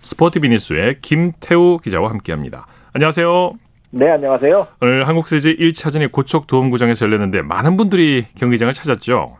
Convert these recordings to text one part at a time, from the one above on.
스포티비니스의 김태우 기자와 함께합니다. 안녕하세요. 네, 안녕하세요. 오늘 한국 시리즈 1차전이 고척 도움구장에서 열렸는데 많은 분들이 경기장을 찾았죠.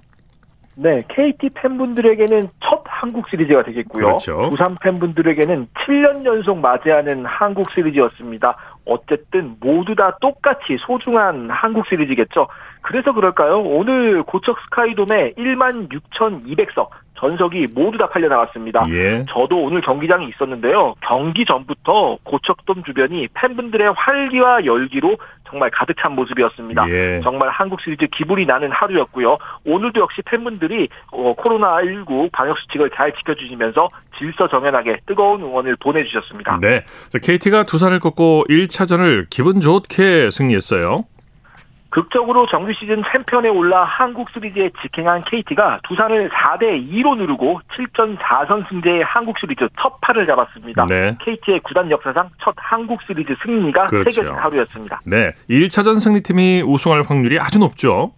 네, KT 팬분들에게는 첫 한국 시리즈가 되겠고요. 그렇죠. 부산 팬분들에게는 7년 연속 맞이하는 한국 시리즈였습니다. 어쨌든 모두 다 똑같이 소중한 한국 시리즈겠죠. 그래서 그럴까요? 오늘 고척 스카이돔에 1만 6,200석 전석이 모두 다 팔려 나갔습니다. 예. 저도 오늘 경기장에 있었는데요. 경기 전부터 고척돔 주변이 팬분들의 활기와 열기로 정말 가득 찬 모습이었습니다. 예. 정말 한국 시리즈 기분이 나는 하루였고요. 오늘도 역시 팬분들이 어, 코로나19 방역 수칙을 잘 지켜주시면서 질서정연하게 뜨거운 응원을 보내주셨습니다. 네. KT가 두산을 꺾고 1차전을 기분 좋게 승리했어요. 극적으로 정규 시즌 챔피언에 올라 한국 시리즈에 직행한 KT가 두산을 4대 2로 누르고 7전 4선 승제의 한국 시리즈 첫 판을 잡았습니다. 네. KT의 구단 역사상 첫 한국 시리즈 승리가 그렇죠. 새겨진 하루였습니다. 네. 1차전 승리팀이 우승할 확률이 아주 높죠.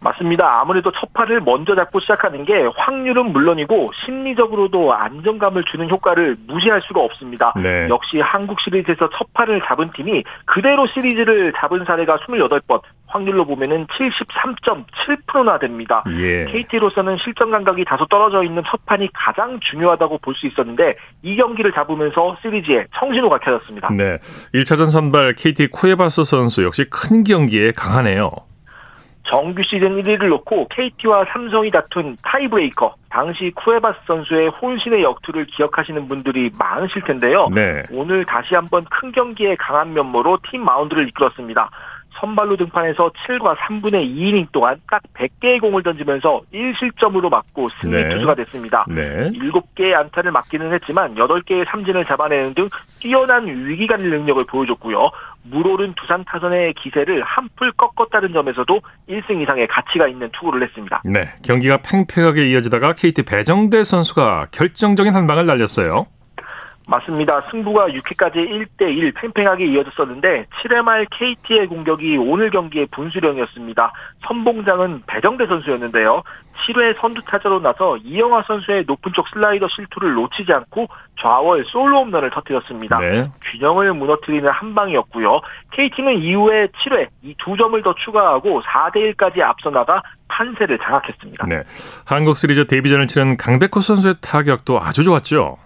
맞습니다. 아무래도 첫 판을 먼저 잡고 시작하는 게 확률은 물론이고 심리적으로도 안정감을 주는 효과를 무시할 수가 없습니다. 네. 역시 한국 시리즈에서 첫 판을 잡은 팀이 그대로 시리즈를 잡은 사례가 28번, 확률로 보면은 73.7%나 됩니다. 예. KT로서는 실전 감각이 다소 떨어져 있는 첫 판이 가장 중요하다고 볼 수 있었는데 이 경기를 잡으면서 시리즈에 청신호가 켜졌습니다. 네. 1차전 선발 KT 쿠에바스 선수 역시 큰 경기에 강하네요. 정규 시즌 1위를 놓고 KT와 삼성이 다툰 타이브레이커 당시 쿠에바스 선수의 혼신의 역투를 기억하시는 분들이 많으실 텐데요. 네. 오늘 다시 한번 큰 경기에 강한 면모로 팀 마운드를 이끌었습니다. 선발로 등판해서 7과 3분의 2이닝 동안 딱 100개의 공을 던지면서 1실점으로 맞고 승리 네. 투수가 됐습니다. 네. 7개의 안타를 맞기는 했지만 8개의 삼진을 잡아내는 등 뛰어난 위기관리 능력을 보여줬고요. 물오른 두산 타선의 기세를 한풀 꺾었다는 점에서도 1승 이상의 가치가 있는 투구를 했습니다. 네. 경기가 팽팽하게 이어지다가 KT 배정대 선수가 결정적인 한 방을 날렸어요. 맞습니다. 승부가 6회까지 1대1 팽팽하게 이어졌었는데 7회 말 KT의 공격이 오늘 경기의 분수령이었습니다. 선봉장은 배정대 선수였는데요. 7회 선두 타자로 나서 이영하 선수의 높은 쪽 슬라이더 실투를 놓치지 않고 좌월 솔로 홈런을 터뜨렸습니다. 네. 균형을 무너뜨리는 한 방이었고요. KT는 이후에 7회 이 두 점을 더 추가하고 4대 1까지 앞서 나가 판세를 장악했습니다. 네. 한국 시리즈 데뷔전을 치른 강백호 선수의 타격도 아주 좋았죠.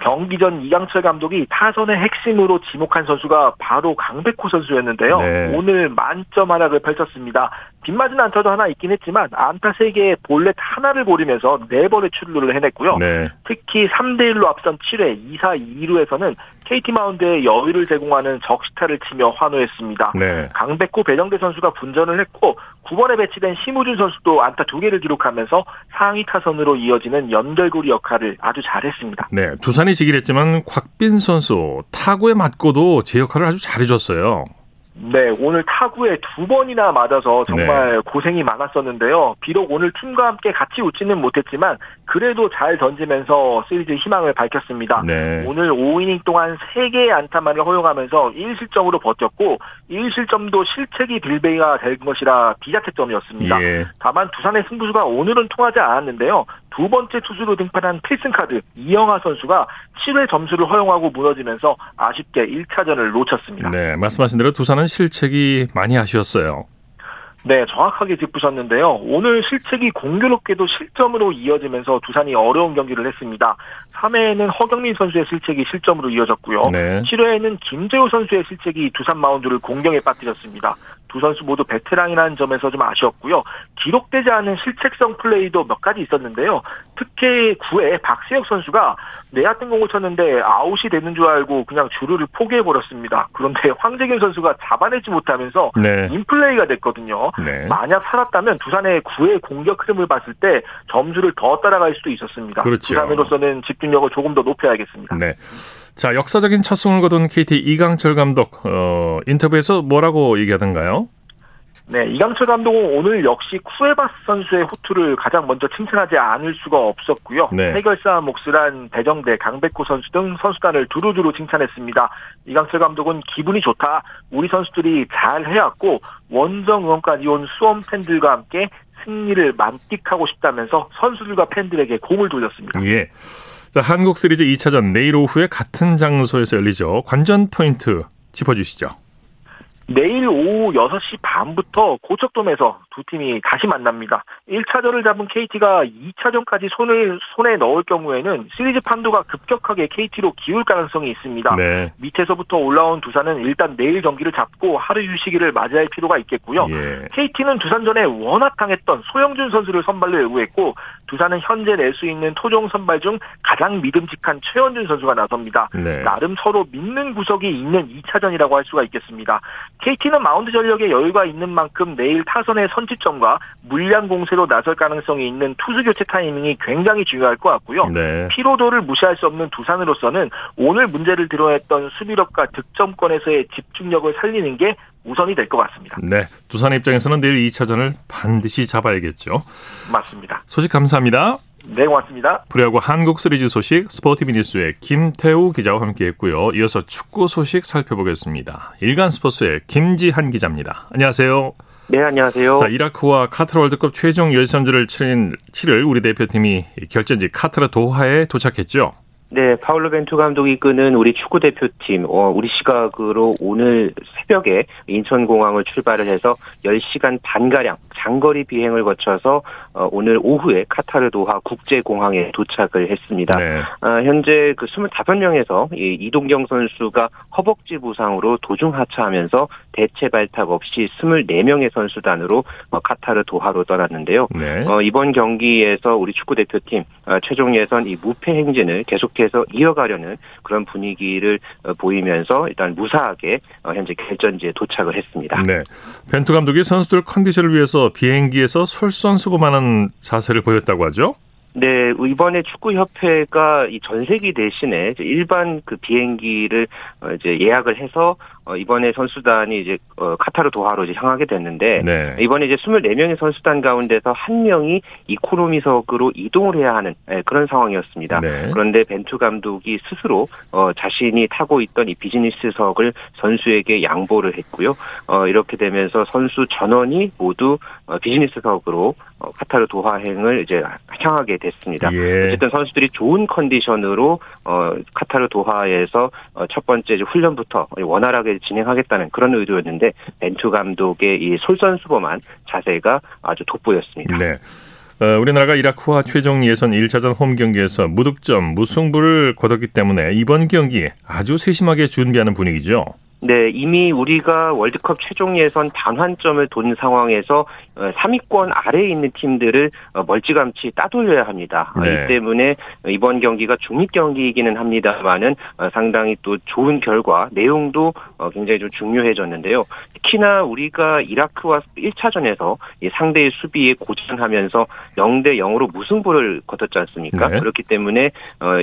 경기 전 이강철 감독이 타선의 핵심으로 지목한 선수가 바로 강백호 선수였는데요. 네. 오늘 만점 하락을 펼쳤습니다. 빗맞은 안타도 하나 있긴 했지만 안타 3개에 볼넷 하나를 고르면서 4번의 출루를 해냈고요. 네. 특히 3대1로 앞선 7회 2사 2루에서는 KT 마운드에 여유를 제공하는 적시타를 치며 환호했습니다. 네. 강백호 배정대 선수가 분전을 했고 9번에 배치된 심우준 선수도 안타 2개를 기록하면서 상위 타선으로 이어지는 연결고리 역할을 아주 잘했습니다. 네. 두산이 지긴 했지만 곽빈 선수 타구에 맞고도 제 역할을 아주 잘해줬어요. 네, 오늘 타구에 두 번이나 맞아서 정말 네. 고생이 많았었는데요. 비록 오늘 팀과 함께 같이 웃지는 못했지만 그래도 잘 던지면서 시리즈 희망을 밝혔습니다. 네. 오늘 5이닝 동안 3개의 안타만을 허용하면서 1실점으로 버텼고 1실점도 실책이 빌베이가 될 것이라 비자책점이었습니다. 예. 다만 두산의 승부수가 오늘은 통하지 않았는데요. 두 번째 투수로 등판한 필승카드 이영하 선수가 7회 점수를 허용하고 무너지면서 아쉽게 1차전을 놓쳤습니다. 네. 말씀하신 대로 두산은 실책이 많이 아쉬웠어요. 네, 정확하게 짚으셨는데요. 오늘 실책이 공교롭게도 실점으로 이어지면서 두산이 어려운 경기를 했습니다. 3회에는 허경민 선수의 실책이 실점으로 이어졌고요. 네. 7회에는 김재호 선수의 실책이 두산 마운드를 공경에 빠뜨렸습니다. 두 선수 모두 베테랑이라는 점에서 좀 아쉬웠고요. 기록되지 않은 실책성 플레이도 몇 가지 있었는데요. 특히 9회 박세혁 선수가 내야뜬 공을 쳤는데 아웃이 되는 줄 알고 그냥 주루를 포기해 버렸습니다. 그런데 황재균 선수가 잡아내지 못하면서 네. 인플레이가 됐거든요. 네. 만약 살았다면 두산의 9회 공격 흐름을 봤을 때 점수를 더 따라갈 수도 있었습니다. 그렇죠. 두산으로서는 집중력을 조금 더 높여야겠습니다. 네. 자, 역사적인 첫 승을 거둔 KT 이강철 감독, 어, 인터뷰에서 뭐라고 얘기하던가요? 네, 이강철 감독은 오늘 역시 쿠에바스 선수의 호투를 가장 먼저 칭찬하지 않을 수가 없었고요. 네. 해결사 몫을 배정대, 강백호 선수 등 선수단을 두루두루 칭찬했습니다. 이강철 감독은 기분이 좋다. 우리 선수들이 잘 해왔고 원정 응원까지 온 수원 팬들과 함께 승리를 만끽하고 싶다면서 선수들과 팬들에게 공을 돌렸습니다. 예. 자, 한국 시리즈 2차전 내일 오후에 같은 장소에서 열리죠. 관전 포인트 짚어주시죠. 내일 오후 6시 반부터 고척돔에서 두 팀이 다시 만납니다. 1차전을 잡은 KT가 2차전까지 손을 손에 넣을 경우에는 시리즈 판도가 급격하게 KT로 기울 가능성이 있습니다. 네. 밑에서부터 올라온 두산은 일단 내일 경기를 잡고 하루 휴식일을 맞이할 필요가 있겠고요. 예. KT는 두산전에 워낙 강했던 소영준 선수를 선발로 예고했고 두산은 현재 낼 수 있는 토종 선발 중 가장 믿음직한 최원준 선수가 나섭니다. 네. 나름 서로 믿는 구석이 있는 2차전이라고 할 수가 있겠습니다. KT는 마운드 전력에 여유가 있는 만큼 내일 타선의 선취점과 물량 공세로 나설 가능성이 있는 투수 교체 타이밍이 굉장히 중요할 것 같고요. 네. 피로도를 무시할 수 없는 두산으로서는 오늘 문제를 드러냈던 수비력과 득점권에서의 집중력을 살리는 게 우선이 될 것 같습니다. 네. 두산 입장에서는 내일 2차전을 반드시 잡아야겠죠. 맞습니다. 소식 감사합니다. 네, 고맙습니다. 프로야구 한국 시리즈 소식 스포티비 뉴스의 김태우 기자와 함께했고요. 이어서 축구 소식 살펴보겠습니다. 일간 스포츠의 김지한 기자입니다. 안녕하세요. 네, 안녕하세요. 자, 이라크와 카타르 월드컵 최종 예선주를 치른, 치를 우리 대표팀이 결전지 카타르 도하에 도착했죠. 네, 파울로 벤투 감독이 이끄는 우리 축구 대표팀, 어, 우리 시각으로 오늘 새벽에 인천공항을 출발을 해서 10시간 반가량 장거리 비행을 거쳐서 어, 오늘 오후에 카타르 도하 국제공항에 도착을 했습니다. 네. 어, 현재 그 25명에서 이 이동경 선수가 허벅지 부상으로 도중 하차하면서 대체 발탁 없이 24명의 선수단으로 어, 카타르 도하로 떠났는데요. 네. 어, 이번 경기에서 우리 축구 대표팀 어, 최종 예선 이 무패 행진을 계속 계속해서 이어가려는 그런 분위기를 어, 보이면서 일단 무사하게 어, 현재 결전지에 도착을 했습니다. 네. 벤투 감독이 선수들 컨디션을 위해서 비행기에서 솔선수범 하는 자세를 보였다고 하죠? 네, 이번에 축구협회가 이 전세기 대신에 일반 그 비행기를 어, 이제 예약을 해서 어, 이번에 선수단이 이제 어, 카타르 도하로 이제 향하게 됐는데 네. 이번에 이제 24명의 선수단 가운데서 한 명이 이코노미석으로 이동을 해야 하는 예, 그런 상황이었습니다. 네. 그런데 벤투 감독이 스스로 어, 자신이 타고 있던 이 비즈니스석을 선수에게 양보를 했고요. 이렇게 되면서 선수 전원이 모두 비즈니스석으로 카타르 도하행을 이제 향하게 됐습니다. 예. 어쨌든 선수들이 좋은 컨디션으로 카타르 도하에서 첫 번째 훈련부터 원활하게 진행하겠다는 그런 의도였는데 벤투 감독의 이 솔선수범한 자세가 아주 돋보였습니다. 네. 어, 우리나라가 이라크와 최종 예선 1차전 홈 경기에서 무득점, 무승부를 거뒀기 때문에 이번 경기 아주 세심하게 준비하는 분위기죠. 네, 이미 우리가 월드컵 최종 예선 단환점을 돈 상황에서 3위권 어, 아래에 있는 팀들을 어, 멀찌감치 따돌려야 합니다. 어, 네. 이 때문에 이번 경기가 중립 경기이기는 합니다만은 상당히 또 좋은 결과, 내용도 굉장히 좀 중요해졌는데요. 특히나 우리가 이라크와 1차전에서 상대의 수비에 고전하면서 0대 0으로 무승부를 거뒀지 않습니까? 네. 그렇기 때문에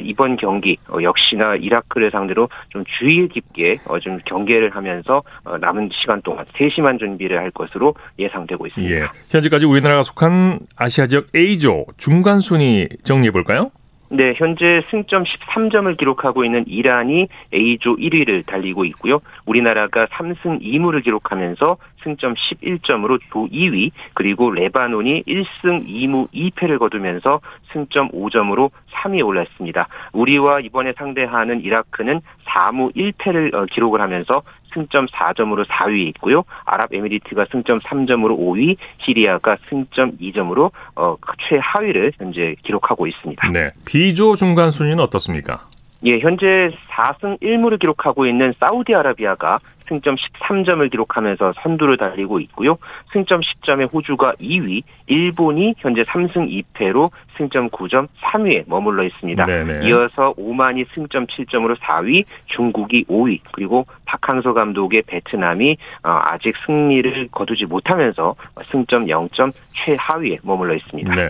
이번 경기 역시나 이라크를 상대로 좀 주의 깊게 좀 경. 경계를 하면서 어, 남은 시간 동안 세심한 준비를 할 것으로 예상되고 있습니다. 예. 현재까지 우리나라가 속한 아시아 지역 A조 중간 순위 정리해 볼까요? 네, 현재 승점 13점을 기록하고 있는 이란이 A조 1위를 달리고 있고요. 우리나라가 3승 2무를 기록하면서 승점 11점으로 조 2위, 그리고 레바논이 1승 2무 2패를 거두면서 승점 5점으로 3위에 올랐습니다. 우리와 이번에 상대하는 이라크는 4무 1패를 어, 기록을 하면서 승점 4점으로 4위에 있고요. 아랍에미리트가 승점 3점으로 5위, 시리아가 승점 2점으로 어, 최하위를 현재 기록하고 있습니다. 네. B조 중간 순위는 어떻습니까? 예, 현재 4승 1무를 기록하고 있는 사우디아라비아가 승점 13점을 기록하면서 선두를 달리고 있고요. 승점 10점의 호주가 2위, 일본이 현재 3승 2패로 승점 9점 3위에 머물러 있습니다. 네네. 이어서 오만이 승점 7점으로 4위, 중국이 5위, 그리고 박항서 감독의 베트남이 어, 아직 승리를 거두지 못하면서 승점 0점 최하위에 머물러 있습니다. 네.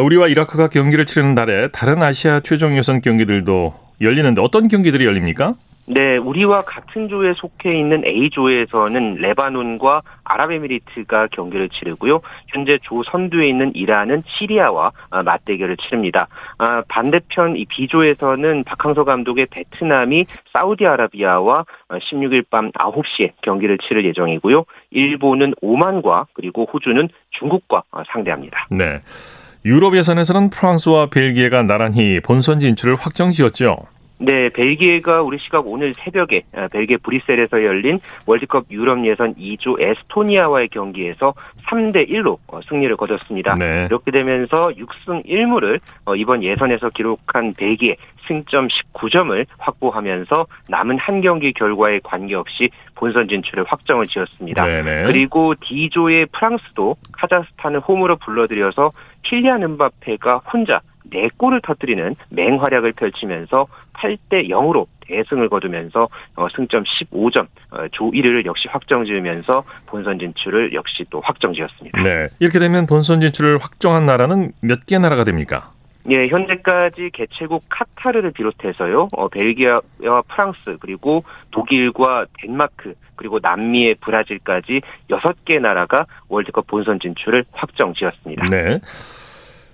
우리와 이라크가 경기를 치르는 날에 다른 아시아 최종 예선 경기들도 열리는데 어떤 경기들이 열립니까? 네, 우리와 같은 조에 속해 있는 A조에서는 레바논과 아랍에미리트가 경기를 치르고요. 현재 조 선두에 있는 이란은 시리아와 아, 맞대결을 치릅니다. 아, 반대편 이 B조에서는 박항서 감독의 베트남이 사우디아라비아와 16일 밤 9시에 경기를 치를 예정이고요. 일본은 오만과 그리고 호주는 중국과 상대합니다. 네. 유럽 예선에서는 프랑스와 벨기에가 나란히 본선 진출을 확정 지었죠. 네, 벨기에가 우리 시각 오늘 새벽에 아, 벨기에 브뤼셀에서 열린 월드컵 유럽 예선 2조 에스토니아와의 경기에서 3대 1로 어, 승리를 거뒀습니다. 네. 이렇게 되면서 6승 1무를 어, 이번 예선에서 기록한 벨기에 승점 19점을 확보하면서 남은 한 경기 결과에 관계없이 본선 진출을 확정을 지었습니다. 네네. 그리고 D조의 프랑스도 카자흐스탄을 홈으로 불러들여서 킬리안 은바페가 혼자 4골을 터뜨리는 맹활약을 펼치면서 8대 0으로 대승을 거두면서 어, 승점 15점 어, 조 1위를 역시 확정 지으면서 본선 진출을 역시 또 확정 지었습니다. 네. 이렇게 되면 본선 진출을 확정한 나라는 몇 개 나라가 됩니까? 예, 현재까지 개최국 카타르를 비롯해서요, 어, 벨기에와 프랑스, 그리고 독일과 덴마크, 그리고 남미의 브라질까지 6개 나라가 월드컵 본선 진출을 확정 지었습니다. 네.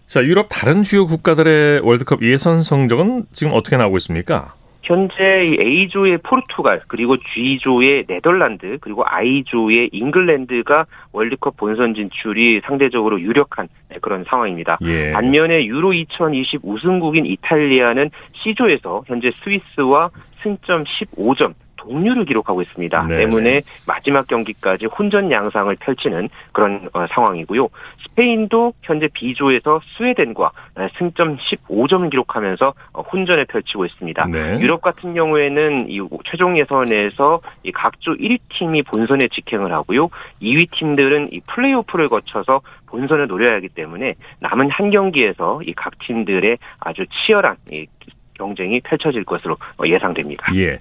자, 유럽 다른 주요 국가들의 월드컵 예선 성적은 지금 어떻게 나오고 있습니까? 현재 A조의 포르투갈 그리고 G조의 네덜란드 그리고 I조의 잉글랜드가 월드컵 본선 진출이 상대적으로 유력한 그런 상황입니다. 예. 반면에 유로 2020 우승국인 이탈리아는 C조에서 현재 스위스와 승점 15점 동률을 기록하고 있습니다. 네. 때문에 마지막 경기까지 혼전 양상을 펼치는 그런 어, 상황이고요. 스페인도 현재 B조에서 스웨덴과 어, 승점 15점을 기록하면서 어, 혼전을 펼치고 있습니다. 네. 유럽 같은 경우에는 이 최종 예선에서 이 각조 1위 팀이 본선에 직행을 하고요. 2위 팀들은 이 플레이오프를 거쳐서 본선을 노려야 하기 때문에 남은 한 경기에서 이 각 팀들의 아주 치열한 이 경쟁이 펼쳐질 것으로 예상됩니다. 예.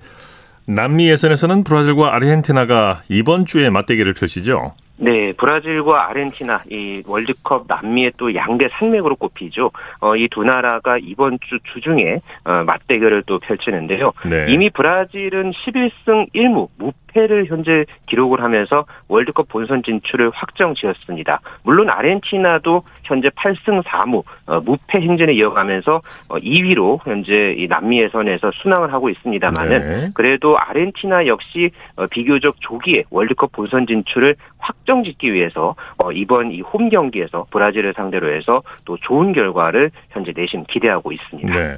남미 예선에서는 브라질과 아르헨티나가 이번 주에 맞대결을 펼치죠. 네, 브라질과 아르헨티나 이 월드컵 남미의 또 양대 산맥으로 꼽히죠. 어, 이 두 나라가 이번 주 주중에 어, 맞대결을 또 펼치는데요. 네. 이미 브라질은 11승 1무 무패 를 현재 기록을 하면서 월드컵 본선 진출을 확정 지었습니다. 물론 아르헨티나도 현재 8승 4무 어, 무패 행진을 이어가면서 어, 2위로 현재 이 남미 예선에서 순항을 하고 있습니다만은 네. 그래도 아르헨티나 역시 어, 비교적 조기에 월드컵 본선 진출을 확정 짓기 위해서 어, 이번 이 홈 경기에서 브라질을 상대로 해서 또 좋은 결과를 현재 내심 기대하고 있습니다. 네.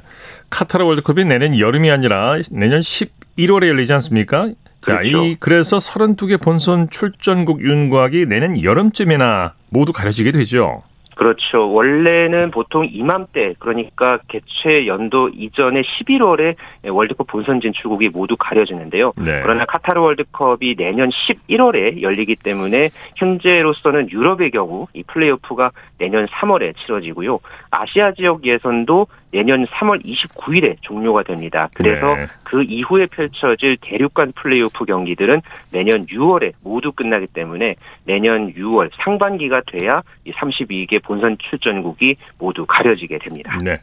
카타르 월드컵이 내년 여름이 아니라 내년 11월에 열리지 않습니까? 자, 그렇죠. 이 그래서 32개 본선 출전국 윤곽이 내년 여름쯤이나 모두 가려지게 되죠. 그렇죠. 원래는 보통 이맘때 그러니까 개최 연도 이전에 11월에 월드컵 본선 진출국이 모두 가려지는데요. 네. 그러나 카타르 월드컵이 내년 11월에 열리기 때문에 현재로서는 유럽의 경우 이 플레이오프가 내년 3월에 치러지고요. 아시아 지역 예선도 내년 3월 29일에 종료가 됩니다. 그래서 네. 그 이후에 펼쳐질 대륙 간 플레이오프 경기들은 내년 6월에 모두 끝나기 때문에 내년 6월 상반기가 돼야 이 32개 본선 출전국이 모두 가려지게 됩니다. 네.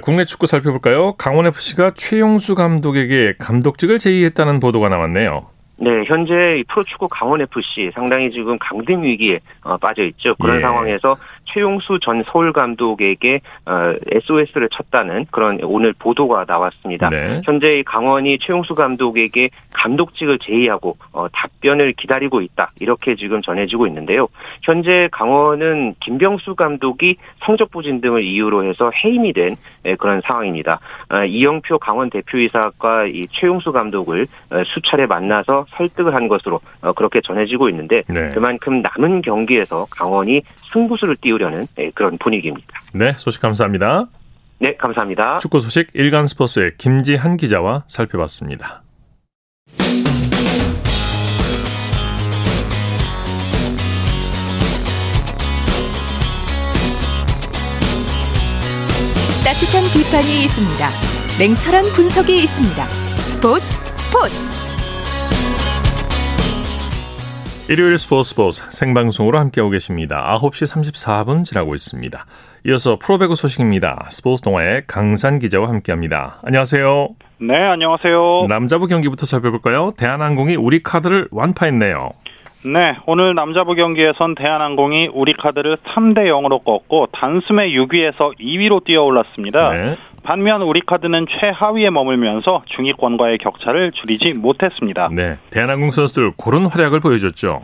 국내 축구 살펴볼까요? 강원FC가 최용수 감독에게 감독직을 제의했다는 보도가 나왔네요. 네, 현재 프로축구 강원FC 상당히 지금 강등 위기에 어, 빠져 있죠. 그런 예. 상황에서 최용수 전 서울 감독에게 어, SOS를 쳤다는 그런 오늘 보도가 나왔습니다. 네. 현재 강원이 최용수 감독에게 감독직을 제의하고 어, 답변을 기다리고 있다. 이렇게 지금 전해지고 있는데요. 현재 강원은 김병수 감독이 성적 부진 등을 이유로 해서 해임이 된 예, 그런 상황입니다. 어, 이영표 강원 대표이사가 이 최용수 감독을 어, 수차례 만나서 설득을 한 것으로 어, 그렇게 전해지고 있는데 네. 그만큼 남은 경기에서 강원이 승부수를 띄우려 는 예, 그런 분위기입니다. 네, 소식 감사합니다. 네, 감사합니다. 축구 소식 일간 스포츠의 김지한 기자와 살펴봤습니다. 따뜻한 비판이 있습니다. 냉철한 분석이 있습니다. 스포츠 스포츠. 일요일 스포츠 스포츠 생방송으로 함께하고 계십니다. 9시 34분 지나고 있습니다. 이어서 프로배구 소식입니다. 스포츠 동아의 강산 기자와 함께합니다. 안녕하세요. 네, 안녕하세요. 남자부 경기부터 살펴볼까요? 대한항공이 우리 카드를 완파했네요. 네, 오늘 남자부 경기에선 대한항공이 우리 카드를 3대 0으로 꺾고 단숨에 6위에서 2위로 뛰어올랐습니다. 네. 반면 우리 카드는 최하위에 머물면서 중위권과의 격차를 줄이지 못했습니다. 네, 대한항공 선수들 고른 활약을 보여줬죠.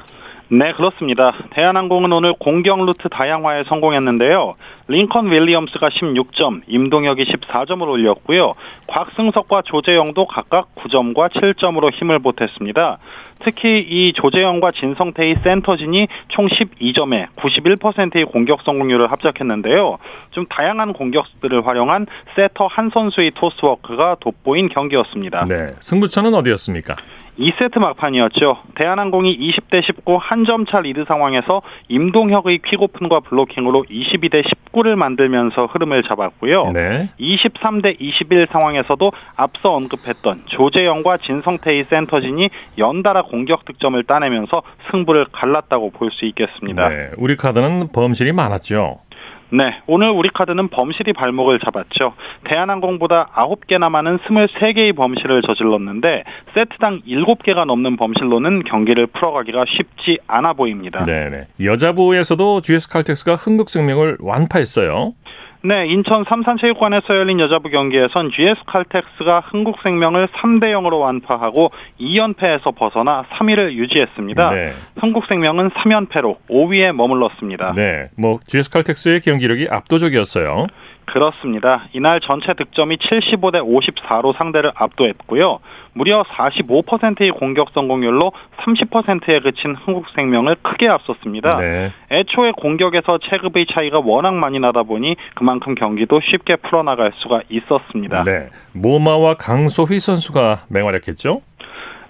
네, 그렇습니다. 대한항공은 오늘 공격 루트 다양화에 성공했는데요. 링컨 윌리엄스가 16점, 임동혁이 14점을 올렸고요. 곽승석과 조재영도 각각 9점과 7점으로 힘을 보탰습니다. 특히 이 조재영과 진성태의 센터진이 총 12점에 91%의 공격 성공률을 합작했는데요. 좀 다양한 공격수들을 활용한 세터 한 선수의 토스워크가 돋보인 경기였습니다. 네, 승부처는 어디였습니까? 2세트 막판이었죠. 대한항공이 20대 19 한 점 차 리드 상황에서 임동혁의 퀵오픈과 블로킹으로 22대 19를 만들면서 흐름을 잡았고요. 네. 23대 21 상황에서도 앞서 언급했던 조재영과 진성태의 센터진이 연달아 공격 득점을 따내면서 승부를 갈랐다고 볼 수 있겠습니다. 네. 우리 카드는 범실이 많았죠. 네, 오늘 우리 카드는 범실이 발목을 잡았죠. 대한항공보다 9개나 많은 23개의 범실을 저질렀는데 세트당 7개가 넘는 범실로는 경기를 풀어가기가 쉽지 않아 보입니다. 네, 여자부에서도 GS 칼텍스가 흥국생명을 완파했어요. 네, 인천 삼산체육관에서 열린 여자부 경기에선 GS 칼텍스가 흥국생명을 3대 0으로 완파하고 2연패에서 벗어나 3위를 유지했습니다. 네. 흥국생명은 3연패로 5위에 머물렀습니다. 네, 뭐 GS 칼텍스의 경기력이 압도적이었어요. 그렇습니다. 이날 전체 득점이 75대 54로 상대를 압도했고요. 무려 45%의 공격 성공률로 30%에 그친 한국생명을 크게 앞섰습니다. 네. 애초에 공격에서 체급의 차이가 워낙 많이 나다 보니 그만큼 경기도 쉽게 풀어나갈 수가 있었습니다. 네. 모마와 강소휘 선수가 맹활약했죠?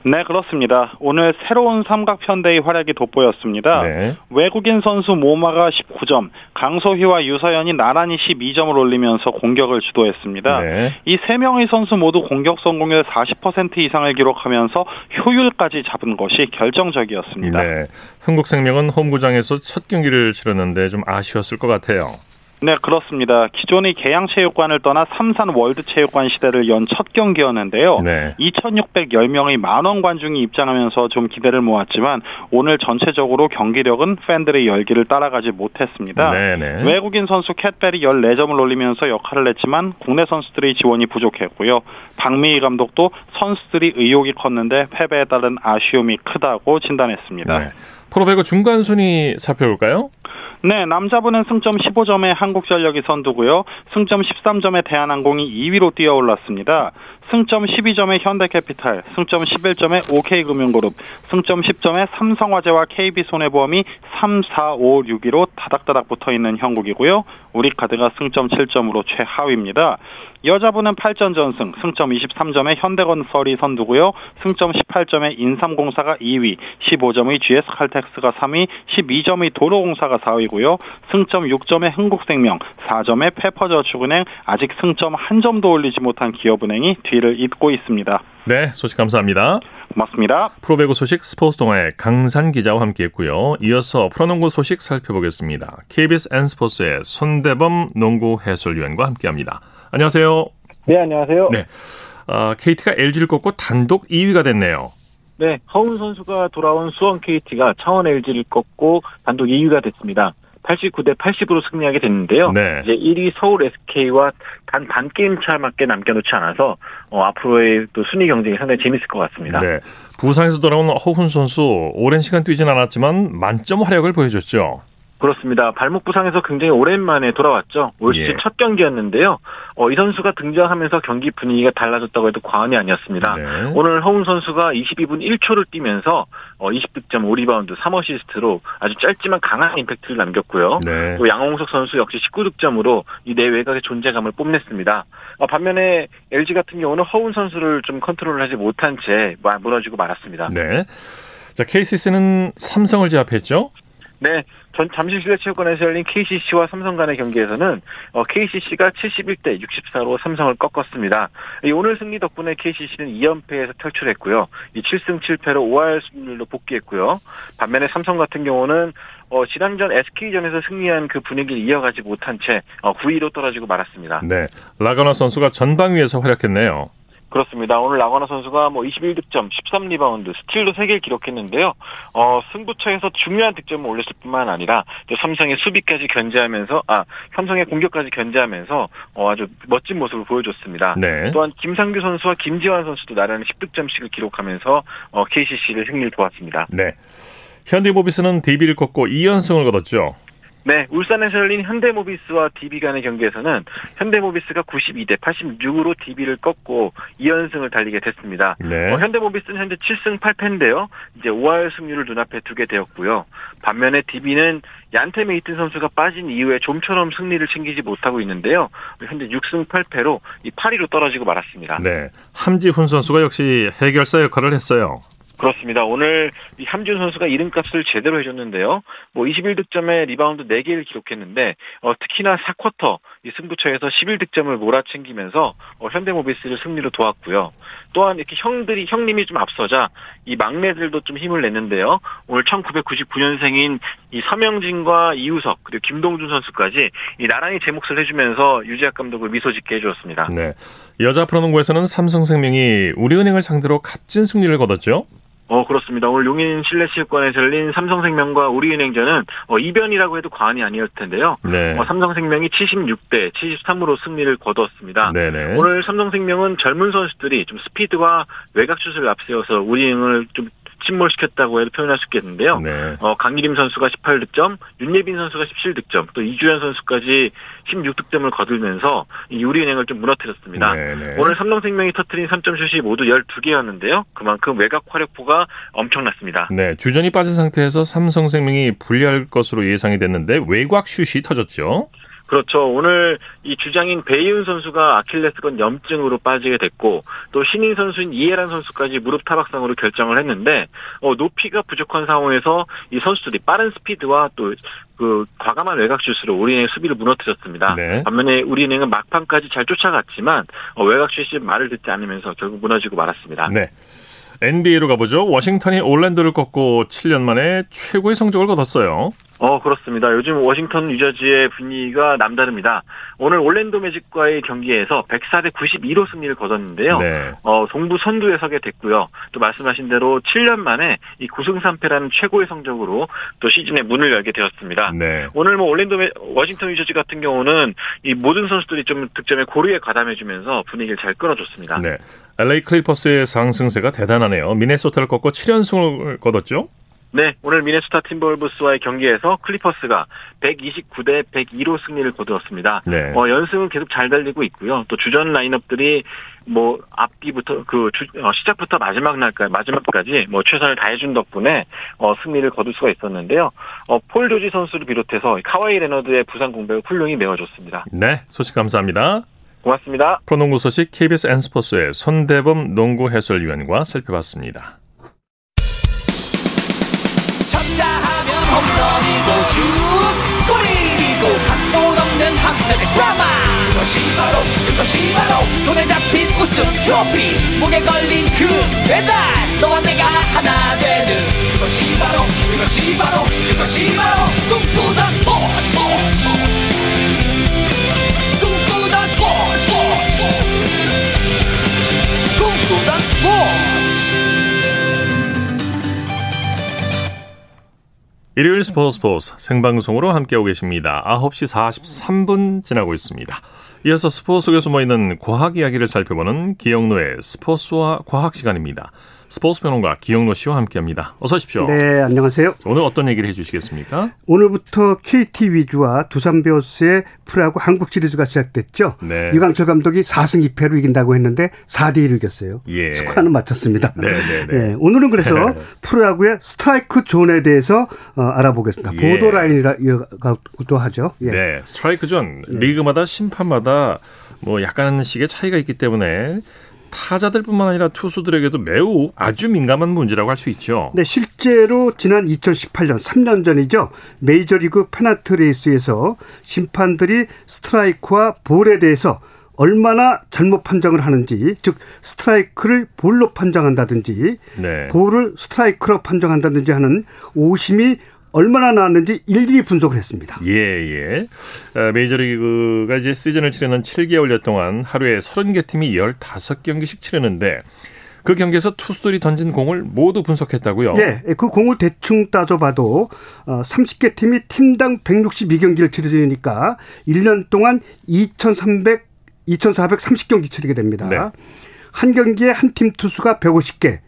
네, 그렇습니다. 오늘 새로운 삼각편대의 활약이 돋보였습니다. 네. 외국인 선수 모마가 19점, 강소희와 유서연이 나란히 12점을 올리면서 공격을 주도했습니다. 네. 이세 명의 선수 모두 공격 성공률 40% 이상을 기록하면서 효율까지 잡은 것이 결정적이었습니다. 네. 흥국생명은 홈구장에서 첫 경기를 치렀는데 좀 아쉬웠을 것 같아요. 네, 그렇습니다. 기존의 계양체육관을 떠나 삼산 월드체육관 시대를 연 첫 경기였는데요. 네. 2,610명의 만원 관중이 입장하면서 좀 기대를 모았지만 오늘 전체적으로 경기력은 팬들의 열기를 따라가지 못했습니다. 네네. 네. 외국인 선수 캣벨이 14점을 올리면서 역할을 했지만 국내 선수들의 지원이 부족했고요. 박미희 감독도 선수들이 의욕이 컸는데 패배에 따른 아쉬움이 크다고 진단했습니다. 네. 프로배구 중간 순위 살펴볼까요? 네, 남자분은 승점 15점에 한국전력이 선두고요. 승점 13점에 대한항공이 2위로 뛰어올랐습니다. 승점 12점에 현대캐피탈, 승점 11점에 OK금융그룹, 승점 10점에 삼성화재와 KB손해보험이 3, 4, 5, 6위로 다닥다닥 붙어있는 형국이고요. 우리카드가 승점 7점으로 최하위입니다. 여자분은 8전 전승, 승점 23점에 현대건설이 선두고요. 승점 18점에 인삼공사가 2위, 15점의 GS칼텍스가 3위, 12점의 도로공사가 4위고요. 승점 6점에 흥국생명, 4점에 페퍼저축은행, 아직 승점 한 점도 올리지 못한 기업은행이 뒤를 잇고 있습니다. 네, 소식 감사합니다. 고맙습니다. 프로배구 소식 스포츠 동아의 강산 기자와 함께했고요. 이어서 프로농구 소식 살펴보겠습니다. KBS N스포츠의 손대범 농구 해설위원과 함께합니다. 안녕하세요. 네, 안녕하세요. 네. 아, KT가 LG를 꺾고 단독 2위가 됐네요. 네, 허운 선수가 돌아온 수원 KT가 창원 LG를 꺾고 단독 2위가 됐습니다. 89대 80으로 승리하게 됐는데요. 네. 이제 1위 서울 SK와 단 반 게임 차밖에 남겨놓지 않아서 어, 앞으로의 또 순위 경쟁이 상당히 재밌을 것 같습니다. 네. 부상에서 돌아온 허훈 선수 오랜 시간 뛰진 않았지만 만점 활약을 보여줬죠. 그렇습니다. 발목 부상에서 굉장히 오랜만에 돌아왔죠. 올 시즌 예. 첫 경기였는데요. 어, 이 선수가 등장하면서 경기 분위기가 달라졌다고 해도 과언이 아니었습니다. 네. 오늘 허훈 선수가 22분 1초를 뛰면서 어, 20득점 5리바운드 3어시스트로 아주 짧지만 강한 임팩트를 남겼고요. 네. 또 양홍석 선수 역시 19득점으로 이 내 외곽의 존재감을 뽐냈습니다. 어, 반면에 LG 같은 경우는 허훈 선수를 좀 컨트롤하지 못한 채 무너지고 말았습니다. 네. 자, KCC는 삼성을 제압했죠? 네, 전 잠실실내체육관에서 열린 KCC와 삼성 간의 경기에서는 어, KCC가 71대 64로 삼성을 꺾었습니다. 이 오늘 승리 덕분에 KCC는 2연패에서 탈출했고요. 이 7승 7패로 5할 승률로 복귀했고요. 반면에 삼성 같은 경우는 어, 지난전 SK전에서 승리한 그 분위기를 이어가지 못한 채 어, 9위로 떨어지고 말았습니다. 네, 라가나 선수가 전방 위에서 활약했네요. 그렇습니다. 오늘 라건아 선수가 뭐 21득점, 13리바운드, 스틸도 3개 기록했는데요. 어, 승부처에서 중요한 득점을 올렸을 뿐만 아니라 삼성의 수비까지 견제하면서 아, 삼성의 공격까지 견제하면서 어, 아주 멋진 모습을 보여줬습니다. 네. 또한 김상규 선수와 김지완 선수도 나란히 10득점씩을 기록하면서 어, KCC를 승리를 도왔습니다. 네. 현대모비스는 DB를 꺾고 2연승을 거뒀죠. 네, 울산에서 열린 현대모비스와 DB 간의 경기에서는 현대모비스가 92대 86으로 DB를 꺾고 2연승을 달리게 됐습니다. 네. 어, 현대모비스는 현재 7승 8패인데요. 이제 5할 승률을 눈앞에 두게 되었고요. 반면에 DB는 얀테 메이튼 선수가 빠진 이후에 좀처럼 승리를 챙기지 못하고 있는데요. 현재 6승 8패로 이 8위로 떨어지고 말았습니다. 네, 함지훈 선수가 역시 해결사 역할을 했어요. 그렇습니다. 오늘 이 함준 선수가 이름값을 제대로 해줬는데요. 뭐 21득점에 리바운드 4개를 기록했는데 어, 특히나 4쿼터 이 승부처에서 11득점을 몰아챙기면서 어, 현대모비스를 승리로 도왔고요. 또한 이렇게 형들이 형님이 좀 앞서자 이 막내들도 좀 힘을 냈는데요. 오늘 1999년생인 이 서명진과 이우석 그리고 김동준 선수까지 이 나란히 제 몫을 해주면서 유재학 감독을 미소 짓게 해주었습니다. 네. 여자 프로농구에서는 삼성생명이 우리은행을 상대로 값진 승리를 거뒀죠. 어 그렇습니다. 오늘 용인 실내체육관에서 열린 삼성생명과 우리은행전은 어, 이변이라고 해도 과언이 아니었을 텐데요. 네. 어, 삼성생명이 76대 73으로 승리를 거두었습니다. 네네. 오늘 삼성생명은 젊은 선수들이 좀 스피드와 외곽 슛을 앞세워서 우리은행을 좀 침몰시켰다고 해도 표현할 수 있겠는데요. 네. 어, 강기림 선수가 18득점, 윤예빈 선수가 17득점, 또 이주현 선수까지 16득점을 거두면서 우리은행을 좀 무너뜨렸습니다. 네네. 네. 오늘 삼성생명이 터트린 3점슛이 모두 12개였는데요. 그만큼 외곽 화력포가 엄청났습니다. 네, 주전이 빠진 상태에서 삼성생명이 불리할 것으로 예상이 됐는데 외곽 슛이 터졌죠. 그렇죠. 오늘 이 주장인 배이훈 선수가 아킬레스건 염증으로 빠지게 됐고 또 신인 선수인 이해란 선수까지 무릎 타박상으로 결정을 했는데 어, 높이가 부족한 상황에서 이 선수들이 빠른 스피드와 또그 과감한 외곽 슛으로 우리은행 수비를 무너뜨렸습니다. 네. 반면에 우리은행은 막판까지 잘 쫓아갔지만 어, 외곽 슛이 말을 듣지 않으면서 결국 무너지고 말았습니다. 네. NBA로 가보죠. 워싱턴이 올랜도를 꺾고 7년 만에 최고의 성적을 거뒀어요. 어, 그렇습니다. 요즘 워싱턴 유저지의 분위기가 남다릅니다. 오늘 올랜도 매직과의 경기에서 104대 92로 승리를 거뒀는데요. 네. 어, 동부 선두에 서게 됐고요. 또 말씀하신 대로 7년 만에 이 9승 3패라는 최고의 성적으로 또 시즌의 문을 열게 되었습니다. 네. 오늘 뭐 올랜도 매, 워싱턴 유저지 같은 경우는 이 모든 선수들이 좀 득점에 고루에 가담해 주면서 분위기를 잘 끌어줬습니다. 네. LA 클리퍼스의 상승세가 대단하네요. 미네소타를 꺾고 7연승을 거뒀죠? 네, 오늘 미네소타 팀버울브스와의 경기에서 클리퍼스가 129대 102로 승리를 거두었습니다. 네. 어, 연승은 계속 잘 달리고 있고요. 또 주전 라인업들이 뭐 앞뒤부터 그 주, 어, 시작부터 마지막 날까지 마지막까지 뭐 최선을 다해준 덕분에 어, 승리를 거둘 수가 있었는데요. 어, 폴 조지 선수를 비롯해서 카와이 레너드의 부상 공백을 훌륭히 메워줬습니다. 네, 소식 감사합니다. 고맙습니다. 프로농구 소식 KBS N스포츠의 손대범 농구 해설위원과 살펴봤습니다. 쳤다 하면 홈런이고 슛 골이고 각본 없는 한편의 드라마 그것이 바로 그것이 바로 손에 잡힌 우승 트로피 목에 걸린 그 배달 너와 내가 하나 되는 그것이 바로 그것이 바로 그것이 바로 꿈꾸던 스포츠 일요일 스포츠 스포츠 생방송으로 함께하고 계십니다. 9시 43분 지나고 있습니다. 이어서 스포츠 속에 숨어있는 과학 이야기를 살펴보는 기영노의 스포츠와 과학 시간입니다. 스포츠 평론가 기영노 씨와 함께합니다. 어서 오십시오. 네, 안녕하세요. 오늘 어떤 얘기를 해주시겠습니까? 오늘부터 KT 위즈와 두산 베어스의 프로야구 한국 시리즈가 시작됐죠. 네. 이강철 감독이 4승 2패로 이긴다고 했는데 4대 1을 이겼어요. 예. 스코어는 맞췄습니다. 네, 네, 네. 네. 오늘은 그래서 프로야구의 스트라이크 존에 대해서 어, 알아보겠습니다. 예. 보도 라인이라고도 하죠. 예. 네, 스트라이크 존 예. 리그마다 심판마다 뭐 약간씩의 차이가 있기 때문에 타자들뿐만 아니라 투수들에게도 매우 아주 민감한 문제라고 할 수 있죠. 네, 실제로 지난 2018년 3년 전이죠. 메이저리그 페넌트 레이스에서 심판들이 스트라이크와 볼에 대해서 얼마나 잘못 판정을 하는지, 즉 스트라이크를 볼로 판정한다든지, 네. 볼을 스트라이크로 판정한다든지 하는 오심이 얼마나 나왔는지 일일이 분석을 했습니다. 예, 예. 어, 메이저리그가 이제 시즌을 치르는 7개월여 동안 하루에 30개 팀이 15경기씩 치르는데 그 경기에서 투수들이 던진 공을 모두 분석했다고요? 네. 그 공을 대충 따져봐도 30개 어, 팀이 팀당 162경기를 치르니까 1년 동안 2,300, 2,430경기 치르게 됩니다. 네. 한 경기에 한 팀 투수가 150개.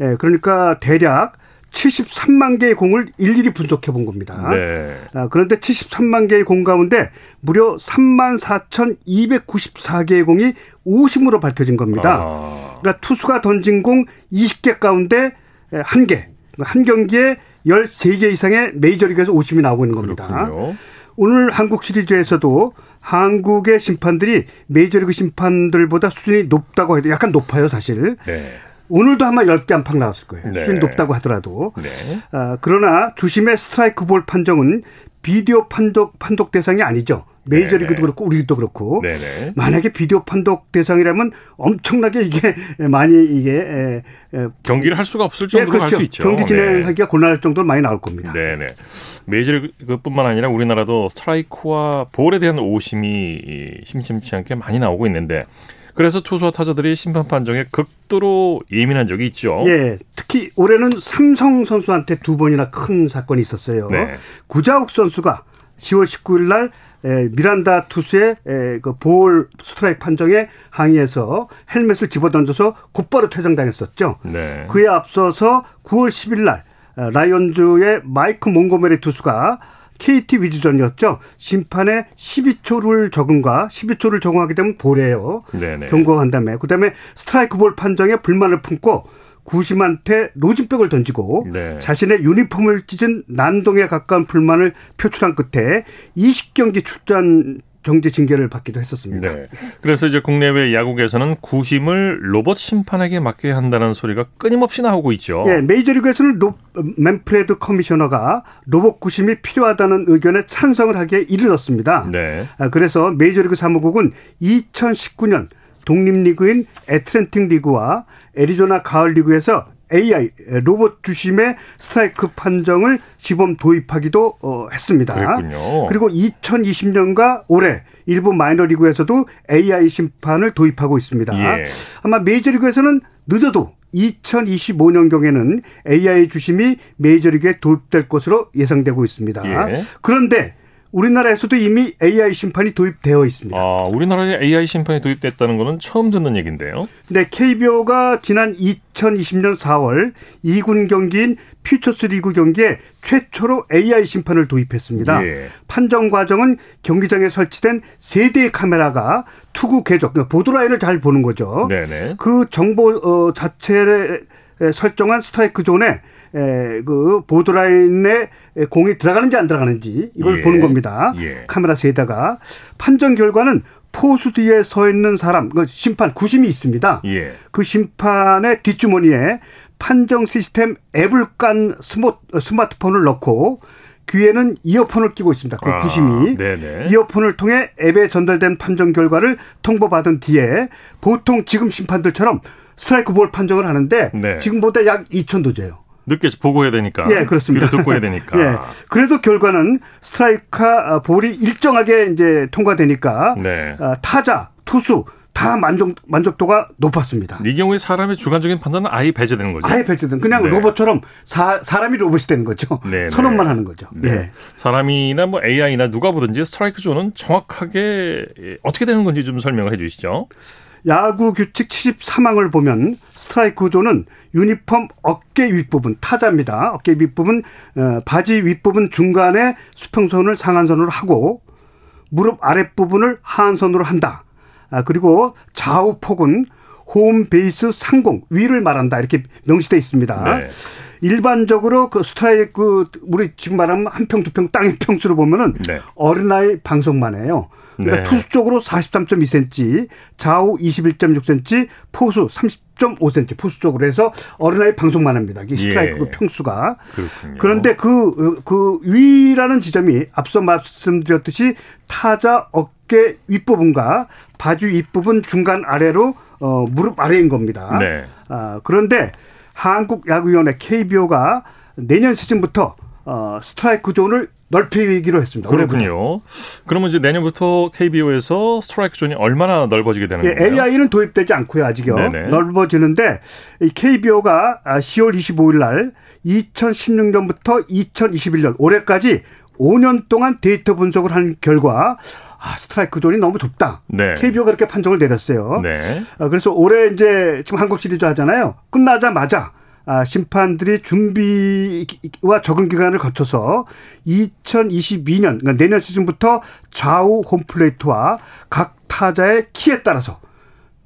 예, 그러니까 대략 73만 개의 공을 일일이 분석해 본 겁니다. 네. 아, 그런데 73만 개의 공 가운데 무려 3만 4,294개의 공이 오심으로 밝혀진 겁니다. 아. 그러니까 투수가 던진 공 20개 가운데 한 개, 한 경기에 13개 이상의 메이저리그에서 오심이 나오고 있는 겁니다. 그렇군요. 오늘 한국 시리즈에서도 한국의 심판들이 메이저리그 심판들보다 수준이 높다고 해도 약간 높아요, 사실. 네. 오늘도 아마 10개 안팎 나왔을 거예요. 네. 수준이 높다고 하더라도. 네. 아, 그러나 주심의 스트라이크 볼 판정은 비디오 판독, 판독 대상이 아니죠. 메이저리그도 네네. 그렇고 우리도 그렇고 네네. 만약에 비디오 판독 대상이라면 엄청나게 이게 많이 이게 경기를 할 수가 없을 정도로 네, 그렇죠. 할수 있죠. 경기 진행하기가 네. 곤란할 정도로 많이 나올 겁니다. 네네. 메이저리그뿐만 아니라 우리나라도 스트라이크와 볼에 대한 오심이 심심치 않게 많이 나오고 있는데 그래서 투수와 타자들이 심판 판정에 극도로 예민한 적이 있죠. 예. 특히 올해는 삼성 선수한테 두 번이나 큰 사건이 있었어요. 네. 구자욱 선수가 10월 19일 날 미란다 투수의 그볼 스트라이크 판정에 항의해서 헬멧을 집어던져서 곧바로 퇴장당했었죠. 네. 그에 앞서서 9월 10일 날 라이온즈의 마이크 몽고메리 투수가 KT 위즈전이었죠. 심판에 12초를 적용과 12초를 적용하게 되면 볼이에요. 네네. 경고한 다음에 그다음에 스트라이크 볼 판정에 불만을 품고 구심한테 로진백을 던지고 네. 자신의 유니폼을 찢은 난동에 가까운 불만을 표출한 끝에 20경기 출전 경제 징계를 받기도 했었습니다. 네. 그래서 이제 국내외 야구에서는 구심을 로봇 심판에게 맡겨야 한다는 소리가 끊임없이 나오고 있죠. 네, 메이저리그에서는 로, 맨프레드 커미셔너가 로봇 구심이 필요하다는 의견에 찬성을 하기에 이르렀습니다. 네. 아, 그래서 메이저리그 사무국은 2019년 독립리그인 애틀랜틱 리그와 애리조나 가을 리그에서 AI 로봇 주심의 스트라이크 판정을 시범 도입하기도 어, 했습니다. 그랬군요. 그리고 2020년과 올해 일부 마이너리그에서도 AI 심판을 도입하고 있습니다. 예. 아마 메이저리그에서는 늦어도 2025년경에는 AI 주심이 메이저리그에 도입될 것으로 예상되고 있습니다. 예. 그런데 우리나라에서도 이미 AI 심판이 도입되어 있습니다. 아, 우리나라에 AI 심판이 도입됐다는 것은 처음 듣는 얘기인데요. 네, KBO가 지난 2020년 4월 2군 경기인 퓨처스 리그 경기에 최초로 AI 심판을 도입했습니다. 예. 판정 과정은 경기장에 설치된 세대의 카메라가 투구 궤적, 그러니까 보드라인을 잘 보는 거죠. 네네. 그 정보 어, 자체를 설정한 스트라이크 존에 에, 그 보드라인에 공이 들어가는지 안 들어가는지 이걸 예. 보는 겁니다. 예. 카메라 세다가 판정 결과는 포수 뒤에 서 있는 사람, 그 심판 구심이 있습니다. 예. 그 심판의 뒷주머니에 판정 시스템 앱을 깐 스모, 스마트폰을 넣고 귀에는 이어폰을 끼고 있습니다. 그 아, 구심이 네네. 이어폰을 통해 앱에 전달된 판정 결과를 통보받은 뒤에 보통 지금 심판들처럼 스트라이크 볼 판정을 하는데 네. 지금보다 약 2천 도제요. 늦게 보고 해야 되니까. 예, 그렇습니다. 듣고 해야 되니까. 예. 그래도 결과는 스트라이크 아, 볼이 일정하게 이제 통과되니까 네. 아, 타자, 투수 다 만족 만족도가 높았습니다. 이 경우에 사람의 주관적인 판단은 아예 배제되는 거죠. 아예 배제된 그냥 네. 로봇처럼 사, 사람이 로봇이 되는 거죠. 네, 네. 선언만 하는 거죠. 네. 예. 사람이나 뭐 AI나 누가 보든지 스트라이크 존은 정확하게 어떻게 되는 건지 좀 설명을 해 주시죠. 야구 규칙 73항을 보면 스트라이크 존은 유니폼 어깨 윗부분 타자입니다. 어깨 윗부분 어, 바지 윗부분 중간에 수평선을 상한선으로 하고 무릎 아랫부분을 하한선으로 한다. 아, 그리고 좌우 폭은 홈 베이스 상공 위를 말한다 이렇게 명시돼 있습니다. 네. 일반적으로 그 스트라이크 우리 지금 말하면 한 평 두 평 땅의 평수를 보면은 네. 어린아이 방석만 해요. 그러니까 네. 투수 쪽으로 43.2cm, 좌우 21.6cm, 포수 30.5cm 포수 쪽으로 해서 어린아이 방송만 합니다. 이게 스트라이크 예. 평수가. 그렇군요. 그런데 그, 그 위라는 지점이 앞서 말씀드렸듯이 타자 어깨 윗부분과 바지 윗부분 중간 아래로 어, 무릎 아래인 겁니다. 네. 아, 그런데 한국야구위원회 KBO가 내년 시즌부터 어, 스트라이크 존을 넓히기로 했습니다. 그렇군요. 그러면 이제 내년부터 KBO에서 스트라이크 존이 얼마나 넓어지게 되는 예, 건가요? AI는 도입되지 않고요, 아직요. 네네. 넓어지는데 이 KBO가 10월 25일 날 2016년부터 2021년 올해까지 5년 동안 데이터 분석을 한 결과 아, 스트라이크 존이 너무 좁다. 네. KBO가 그렇게 판정을 내렸어요. 네. 아, 그래서 올해 이제 지금 한국 시리즈 하잖아요. 끝나자마자 아, 심판들이 준비와 적응 기간을 거쳐서 2022년 그러니까 내년 시즌부터 좌우 홈플레이트와 각 타자의 키에 따라서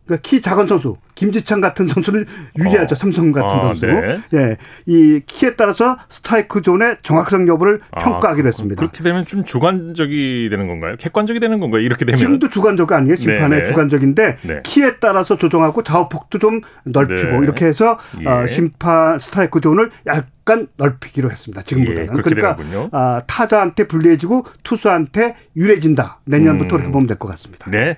그러니까 키 작은 선수 김지찬 같은 선수를 유리하죠. 어. 삼성 같은 아, 선수. 네. 예. 이 키에 따라서 스트라이크 존의 정확성 여부를 아, 평가하기로 했습니다. 그렇게 되면 좀 주관적이 되는 건가요? 객관적이 되는 건가요? 이렇게 되면 지금도 주관적 아니에요. 심판의 네, 네. 주관적인데 네. 키에 따라서 조정하고 좌우폭도 좀 넓히고 네. 이렇게 해서 예. 어, 심판 스트라이크 존을 약간 넓히기로 했습니다. 지금보다는. 예, 그러니까 아, 타자한테 불리해지고 투수한테 유리해진다. 내년부터 음. 그렇게 보면 될 것 같습니다. 네.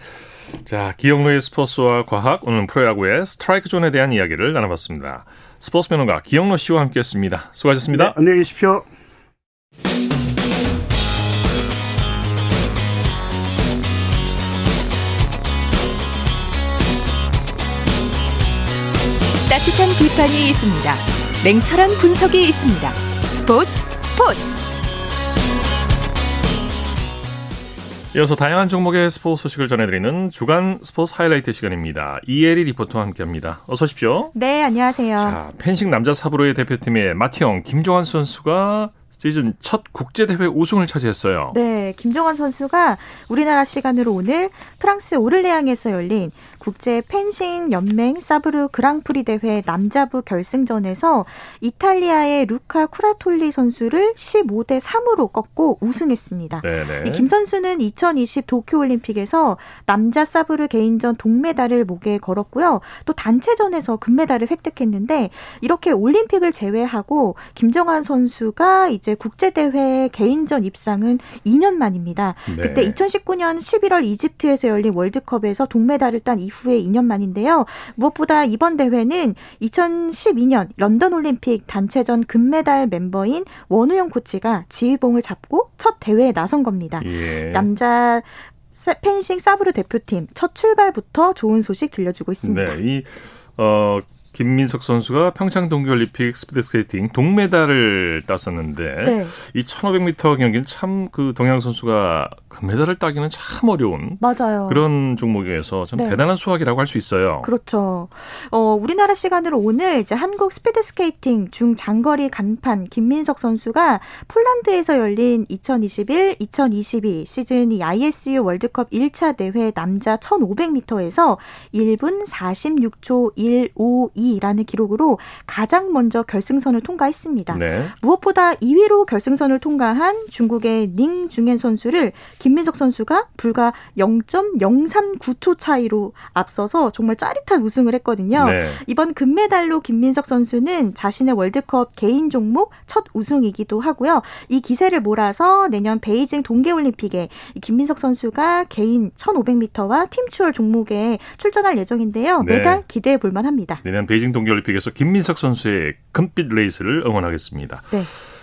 자, 기영로의 스포츠와 과학, 오늘 프로야구의 스트라이크 존에 대한 이야기를 나눠봤습니다. 스포츠 변호가 기영로 씨와 함께했습니다. 수고하셨습니다. 네, 안녕히 계십시오. 따뜻한 비판이 있습니다. 냉철한 분석이 있습니다. 스포츠 스포츠. 이어서 다양한 종목의 스포츠 소식을 전해드리는 주간 스포츠 하이라이트 시간입니다. 이혜리 리포터와 함께합니다. 어서 오십시오. 네, 안녕하세요. 자, 펜싱 남자 사브로의 대표팀의 마티형 김종환 선수가 시즌 첫 국제대회 우승을 차지했어요. 네, 김종환 선수가 우리나라 시간으로 오늘 프랑스 오를레앙에서 열린 국제 펜싱 연맹 사브르 그랑프리 대회 남자부 결승전에서 이탈리아의 루카 쿠라톨리 선수를 15대 3으로 꺾고 우승했습니다. 이김 선수는 2020 도쿄올림픽에서 남자 사브르 개인전 동메달을 목에 걸었고요. 또 단체전에서 금메달을 획득했는데 이렇게 올림픽을 제외하고 김정환 선수가 이제 국제대회 개인전 입상은 2년 만입니다. 네. 그때 2019년 11월 이집트에서 열린 월드컵에서 동메달을 딴 이후에 2년 만인데요. 무엇보다 이번 대회는 2012년 런던 올림픽 단체전 금메달 멤버인 원우영 코치가 지휘봉을 잡고 첫 대회에 나선 겁니다. 예. 남자 펜싱 사브르 대표팀 첫 출발부터 좋은 소식 들려주고 있습니다. 네, 이 어, 김민석 선수가 평창 동계올림픽 스피드 스케이팅 동메달을 땄었는데 네. 이 1500m 경기는 참 그 동양 선수가 금메달을 따기는 참 어려운 맞아요. 그런 종목에서 참 네. 대단한 수확이라고 할 수 있어요. 그렇죠. 어, 우리나라 시간으로 오늘 이제 한국 스피드 스케이팅 중 장거리 간판 김민석 선수가 폴란드에서 열린 2021-2022 시즌 이 ISU 월드컵 1차 대회 남자 1500m에서 1분 46초 152 라는 기록으로 가장 먼저 결승선을 통과했습니다. 네. 무엇보다 2위로 결승선을 통과한 중국의 닝 중옌 선수를 김민석 선수가 불과 0.039초 차이로 앞서서 정말 짜릿한 우승을 했거든요. 네. 이번 금메달로 김민석 선수는 자신의 월드컵 개인 종목 첫 우승이기도 하고요. 이 기세를 몰아서 내년 베이징 동계올림픽에 김민석 선수가 개인 1500m와 팀 추월 종목에 출전할 예정인데요. 네. 메달 기대해 볼 만합니다. 내년 베이징 동계올림픽에서 김민석 선수의 금빛 레이스를 응원하겠습니다. 네.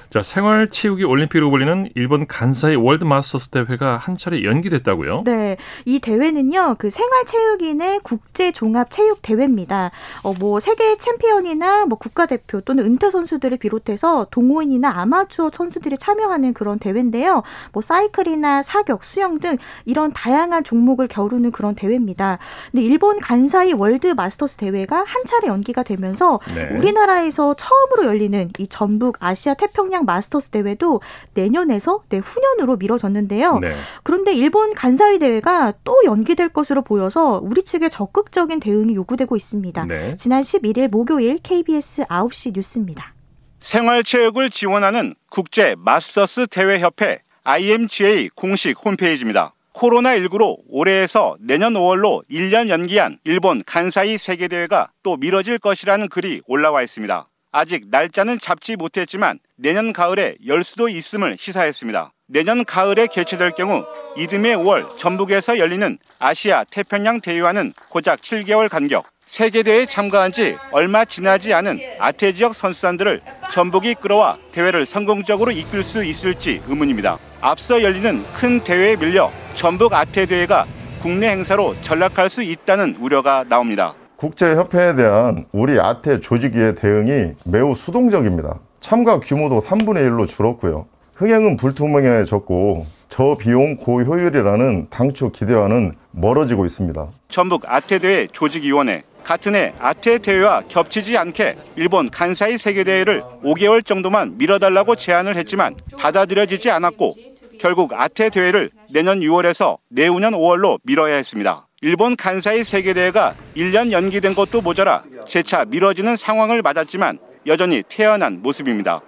자, 생활 체육의 올림픽으로 불리는 일본 간사이 월드 마스터스 대회가 한 차례 연기됐다고요? 네. 이 대회는요, 그 생활 체육인의 국제 종합 체육 대회입니다. 어, 뭐, 세계 챔피언이나 뭐 국가대표 또는 은퇴 선수들을 비롯해서 동호인이나 아마추어 선수들이 참여하는 그런 대회인데요. 뭐, 사이클이나 사격, 수영 등 이런 다양한 종목을 겨루는 그런 대회입니다. 근데 일본 간사이 월드 마스터스 대회가 한 차례 연기가 되면서 네. 우리나라에서 처음으로 열리는 이 전북 아시아 태평양 마스터스 대회도 내년에서 내후년으로 미뤄졌는데요. 네. 그런데 일본 간사이 대회가 또 연기될 것으로 보여서 우리 측의 적극적인 대응이 요구되고 있습니다. 네. 지난 11일 목요일 KBS 9시 뉴스입니다. 생활체육을 지원하는 국제 마스터스 대회협회 IMGA 공식 홈페이지입니다. 코로나19로 올해에서 내년 5월로 1년 연기한 일본 간사이 세계대회가 또 미뤄질 것이라는 글이 올라와 있습니다. 아직 날짜는 잡지 못했지만 내년 가을에 열 수도 있음을 시사했습니다. 내년 가을에 개최될 경우 이듬해 5월 전북에서 열리는 아시아 태평양 대회와는 고작 7개월 간격. 세계대회에 참가한 지 얼마 지나지 않은 아태 지역 선수단들을 전북이 끌어와 대회를 성공적으로 이끌 수 있을지 의문입니다. 앞서 열리는 큰 대회에 밀려 전북 아태 대회가 국내 행사로 전락할 수 있다는 우려가 나옵니다. 국제협회에 대한 우리 아태 조직위의 대응이 매우 수동적입니다. 참가 규모도 3분의 1로 줄었고요. 흥행은 불투명해졌고 저비용 고효율이라는 당초 기대와는 멀어지고 있습니다. 전북 아태대회 조직위원회 같은 해 아테 대회와 겹치지 않게 일본 간사이 세계대회를 5개월 정도만 미뤄달라고 제안을 했지만 받아들여지지 않았고 결국 아테 대회를 내년 6월에서 내후년 5월로 미뤄야 했습니다. 일본 간사이 세계대회가 1년 연기된 것도 모자라 재차 미뤄지는 상황을 맞았지만 여전히 태연한 모습입니다.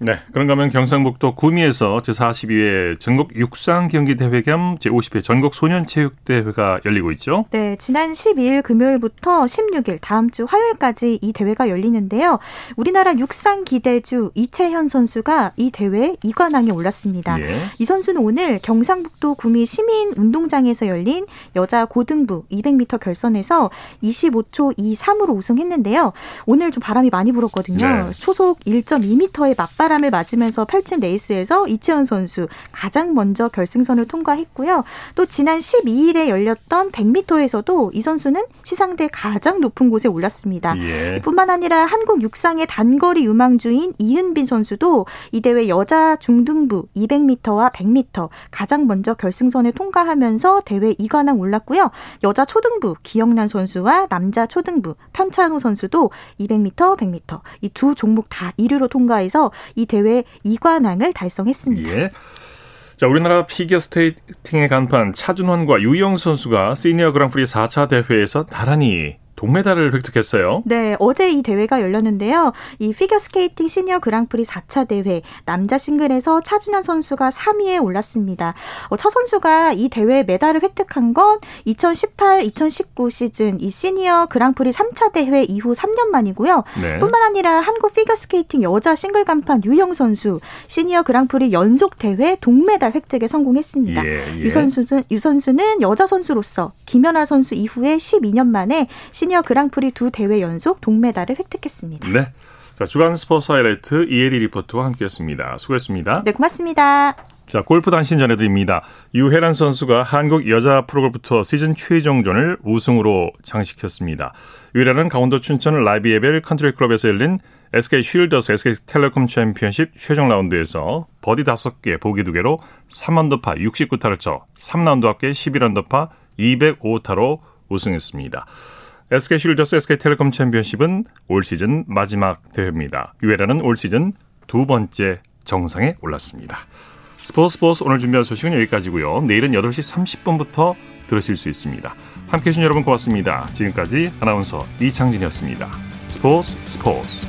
네, 그런가 하면 경상북도 구미에서 제42회 전국 육상 경기 대회 겸 제50회 전국 소년 체육 대회가 열리고 있죠. 네, 지난 12일 금요일부터 16일 다음 주 화요일까지 이 대회가 열리는데요. 우리나라 육상 기대주 이채현 선수가 이 대회 2관왕에 올랐습니다. 예. 이 선수는 오늘 경상북도 구미 시민 운동장에서 열린 여자 고등부 200m 결선에서 25초 23으로 우승했는데요. 오늘 좀 바람이 많이 불었거든요. 네. 초속 1.2m의 맞바 바람을 맞으면서 펼친 레이스에서 이채원 선수 가장 먼저 결승선을 통과했고요. 또 지난 12일에 열렸던 100m에서도 이 선수는 시상대 가장 높은 곳에 올랐습니다. 예. 뿐만 아니라 한국 육상의 단거리 유망주인 이은빈 선수도 이 대회 여자 중등부 200m와 100m 가장 먼저 결승선을 통과하면서 대회 2관왕 올랐고요. 여자 초등부 기영란 선수와 남자 초등부 편찬호 선수도 200m, 100m 이 두 종목 다 1위로 통과해서 이 대회 2관왕을 달성했습니다. 예. 자, 우리나라 피겨 스케이팅의 간판 차준환과 유영 선수가 시니어 그랑프리 4차 대회에서 나란히 동메달을 획득했어요. 네, 어제 이 대회가 열렸는데요. 이 피겨스케이팅 시니어 그랑프리 4차 대회 남자 싱글에서 차준환 선수가 3위에 올랐습니다. 어, 차 선수가 이 대회 메달을 획득한 건 2018-2019 시즌 이 시니어 그랑프리 3차 대회 이후 3년 만이고요. 네. 뿐만 아니라 한국 피겨스케이팅 여자 싱글 간판 유영 선수 시니어 그랑프리 연속 대회 동메달 획득에 성공했습니다. 예, 예. 유 선수는 유 선수는 여자 선수로서 김연아 선수 이후에 12년 만에 시 시니어 그랑프리 두 대회 연속 동메달을 획득했습니다. 네. 자, 주간 스포츠 하이라이트 이혜리 리포터와 함께했습니다. 수고했습니다. 네, 고맙습니다. 자, 골프 단신 전해드립니다. 유해란 선수가 한국 여자 프로골프투어 시즌 최종전을 우승으로 장식했습니다. 유해란은 강원도 춘천 라비에벨 컨트리클럽에서 열린 SK 쉴더스 SK텔레콤 챔피언십 최종 라운드에서 버디 5개, 보기 2개로 3언더파 69타를 쳐 3라운드 합계 11언더파 205타로 우승했습니다. SK 쉴더스 SK텔레콤 챔피언십은 올 시즌 마지막 대회입니다. 유에라는 올 시즌 두 번째 정상에 올랐습니다. 스포츠 스포츠 오늘 준비한 소식은 여기까지고요. 내일은 8시 30분부터 들으실 수 있습니다. 함께해 주신 여러분 고맙습니다. 지금까지 아나운서 이창진이었습니다. 스포츠 스포츠